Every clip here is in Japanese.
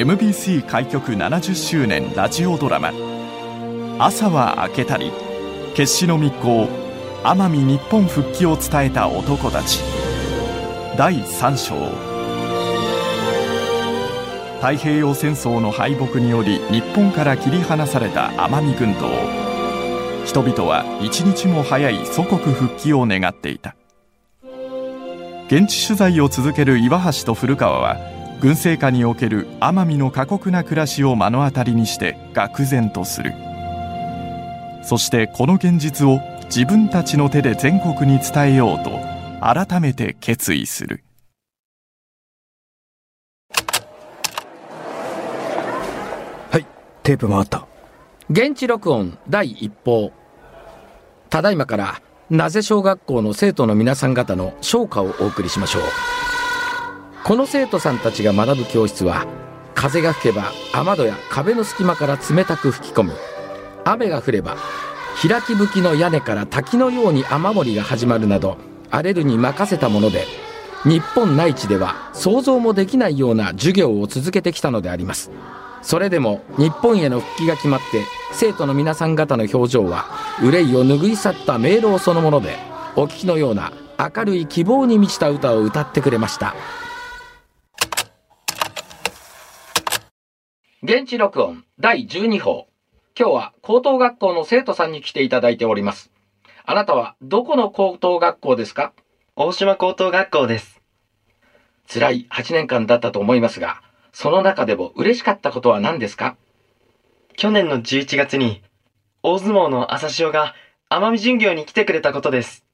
MBC 開局70周年ラジオドラマ「朝は明けたり決死の密航奄美日本復帰を伝えた男たち」第3章。太平洋戦争の敗北により日本から切り離された奄美群島。人々は一日も早い祖国復帰を願っていた。現地取材を続ける岩橋と古川は軍政下における奄美の過酷な暮らしを目の当たりにして愕然とする。そしてこの現実を自分たちの手で全国に伝えようと改めて決意する。はいテープ回った。現地録音第一報。ただいまからなぜ小学校の生徒の皆さん方の唱歌をお送りしましょうこの生徒さんたちが学ぶ教室は風が吹けば雨戸や壁の隙間から冷たく吹き込み雨が降れば開き吹きの屋根から滝のように雨漏りが始まるなど荒れるに任せたもので日本内地では想像もできないような授業を続けてきたのであります。それでも日本への復帰が決まって生徒の皆さん方の表情は憂いを拭い去った明朗そのものでお聞きのような明るい希望に満ちた歌を歌ってくれました。現地録音第12報今日は高等学校の生徒さんに来ていただいておりますあなたはどこの高等学校ですか？大島高等学校です。辛い8年間だったと思いますがその中でも嬉しかったことは何ですか？去年の11月に、大相撲の朝潮が奄美巡業に来てくれたことです。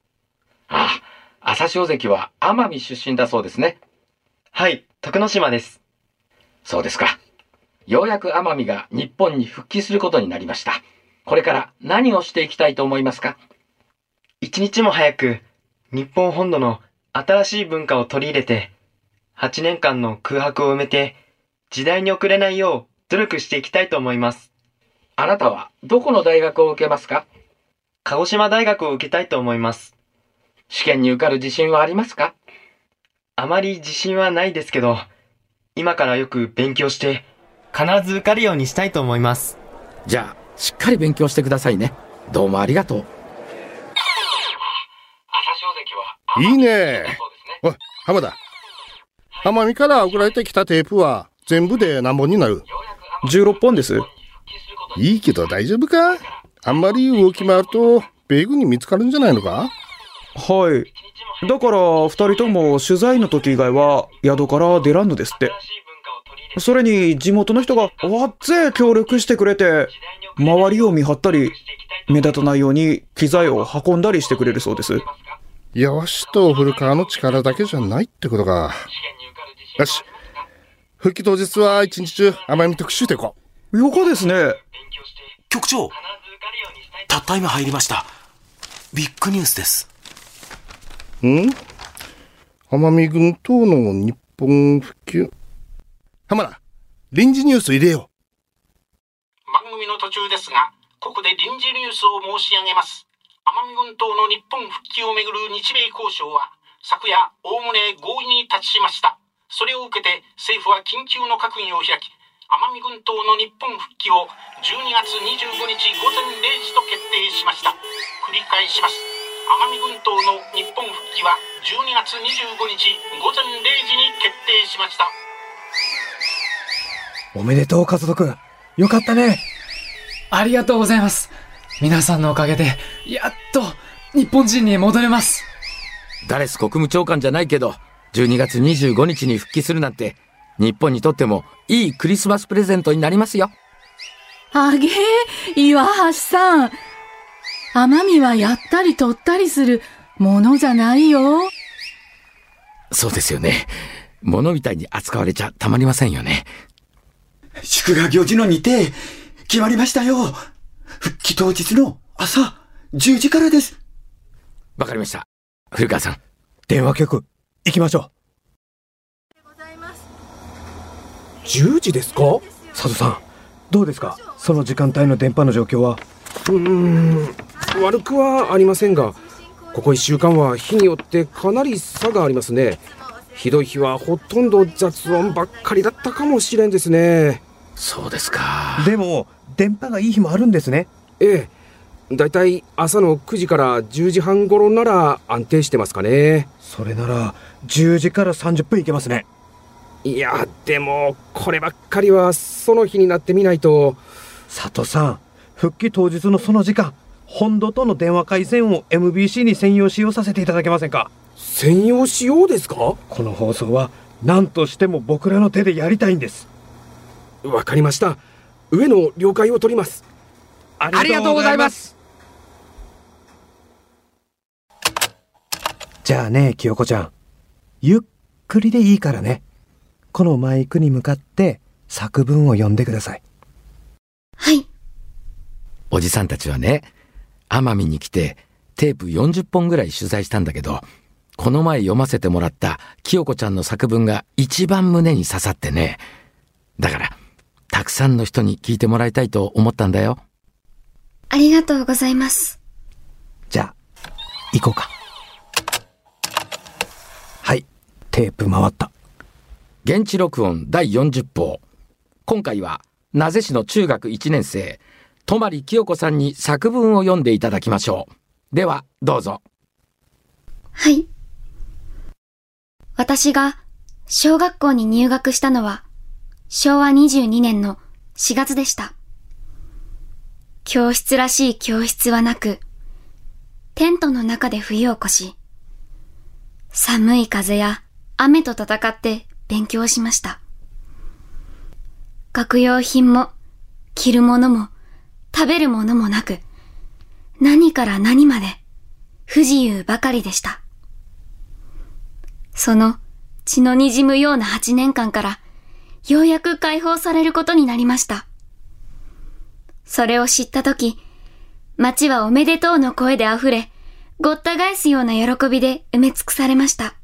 ああ朝潮関は奄美出身だそうですねはい、徳之島です。そうですか。ようやく奄美が日本に復帰することになりました。これから何をしていきたいと思いますか？一日も早く、日本本土の新しい文化を取り入れて、8年間の空白を埋めて、時代に遅れないよう努力していきたいと思います。あなたはどこの大学を受けますか？鹿児島大学を受けたいと思います。試験に受かる自信はありますか？あまり自信はないですけど、今からよく勉強して、必ず受かるようにしたいと思います。じゃあ、しっかり勉強してくださいね。どうもありがとう。いいねおい、浜田。奄美から送られてきたテープは全部で何本になる？16本です。いいけど大丈夫か？あんまり動き回ると米軍に見つかるんじゃないのか？はい。だから、二人とも取材の時以外は宿から出らんのですって。それに、地元の人がわっぜ協力してくれて、周りを見張ったり、目立たないように機材を運んだりしてくれるそうです。いやわしと古川の力だけじゃないってことか。よし。復帰当日は一日中奄美特集でいこよかですね。局長たった今入りましたビッグニュースですう。ん？奄美群島の日本復旧？浜田、臨時ニュース入れよ番組の途中ですが、ここで臨時ニュースを申し上げます。奄美群島の日本復帰をめぐる日米交渉は、昨夜、おおむね合意に達しました。それを受けて、政府は緊急の閣議を開き、奄美群島の日本復帰を12月25日午前0時と決定しました。繰り返します。奄美群島の日本復帰は12月25日午前0時に決定しました。おめでとう、カズト君。よかったね。ありがとうございます。皆さんのおかげで、やっと、日本人に戻れます。ダレス国務長官じゃないけど、12月25日に復帰するなんて、日本にとってもいいクリスマスプレゼントになりますよ。あげー、岩橋さん。奄美はやったり取ったりするものじゃないよ。そうですよね。物みたいに扱われちゃたまりませんよね。祝賀行事の日程、決まりましたよ。復帰当日の朝10時からです。わかりました。古川さん。電話局、行きましょう。10時ですか？佐渡さん、どうですか？その時間帯の電波の状況は？うーん、悪くはありませんが、ここ1週間は日によってかなり差がありますね。ひどい日はほとんど雑音ばっかりだったかもしれんですね。そうですか。でも、電波がいい日もあるんですね。ええ。だいたい朝の9時から10時半頃なら安定してますかね。それなら、10時から30分いけますね。いや、でも、こればっかりはその日になってみないと。佐藤さん、復帰当日のその時間、本土との電話回線を MBC に専用使用させていただけませんか？専用使用ですか？この放送は何としても僕らの手でやりたいんです。わかりました。上の了解を取ります。ありがとうございます。じゃあね清子ちゃん。ゆっくりでいいからね。このマイクに向かって作文を読んでください。はい。おじさんたちはね奄美に来てテープ40本ぐらい取材したんだけど、この前読ませてもらった清子ちゃんの作文が一番胸に刺さってね。だから、たくさんの人に聞いてもらいたいと思ったんだよ。ありがとうございます。じゃあ、行こうか。はい、テープ回った。現地録音第40報。今回は、名瀬市の中学1年生、泊清子さんに作文を読んでいただきましょう。では、どうぞ。はい。私が小学校に入学したのは昭和22年の4月でした。教室らしい教室はなく、テントの中で冬を越し、寒い風や雨と戦って勉強しました。学用品も着るものも食べるものもなく、何から何まで不自由ばかりでした。その血の滲むような8年間から、ようやく解放されることになりました。それを知ったとき、街はおめでとうの声で溢れ、ごった返すような喜びで埋め尽くされました。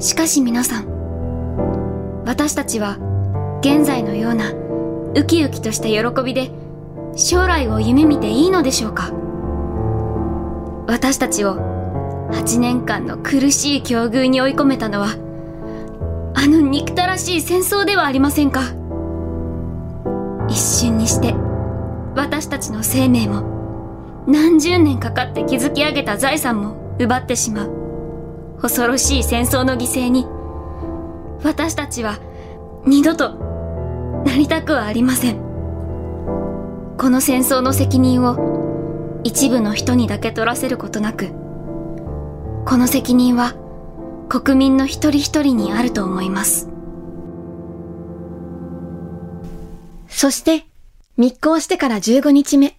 しかし皆さん、私たちは現在のようなウキウキとした喜びで将来を夢見ていいのでしょうか？私たちを8年間の苦しい境遇に追い込めたのはあの憎たらしい戦争ではありませんか。一瞬にして私たちの生命も何十年かかって築き上げた財産も奪ってしまう。恐ろしい戦争の犠牲に私たちは二度となりたくはありません。この戦争の責任を一部の人にだけ取らせることなくこの責任は国民の一人一人にあると思います。そして密航してから15日目。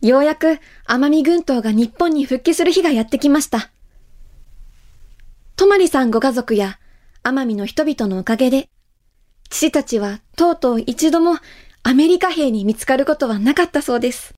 ようやく奄美群島が日本に復帰する日がやってきました。泊さんご家族や奄美の人々のおかげで父たちはとうとう一度もアメリカ兵に見つかることはなかったそうです。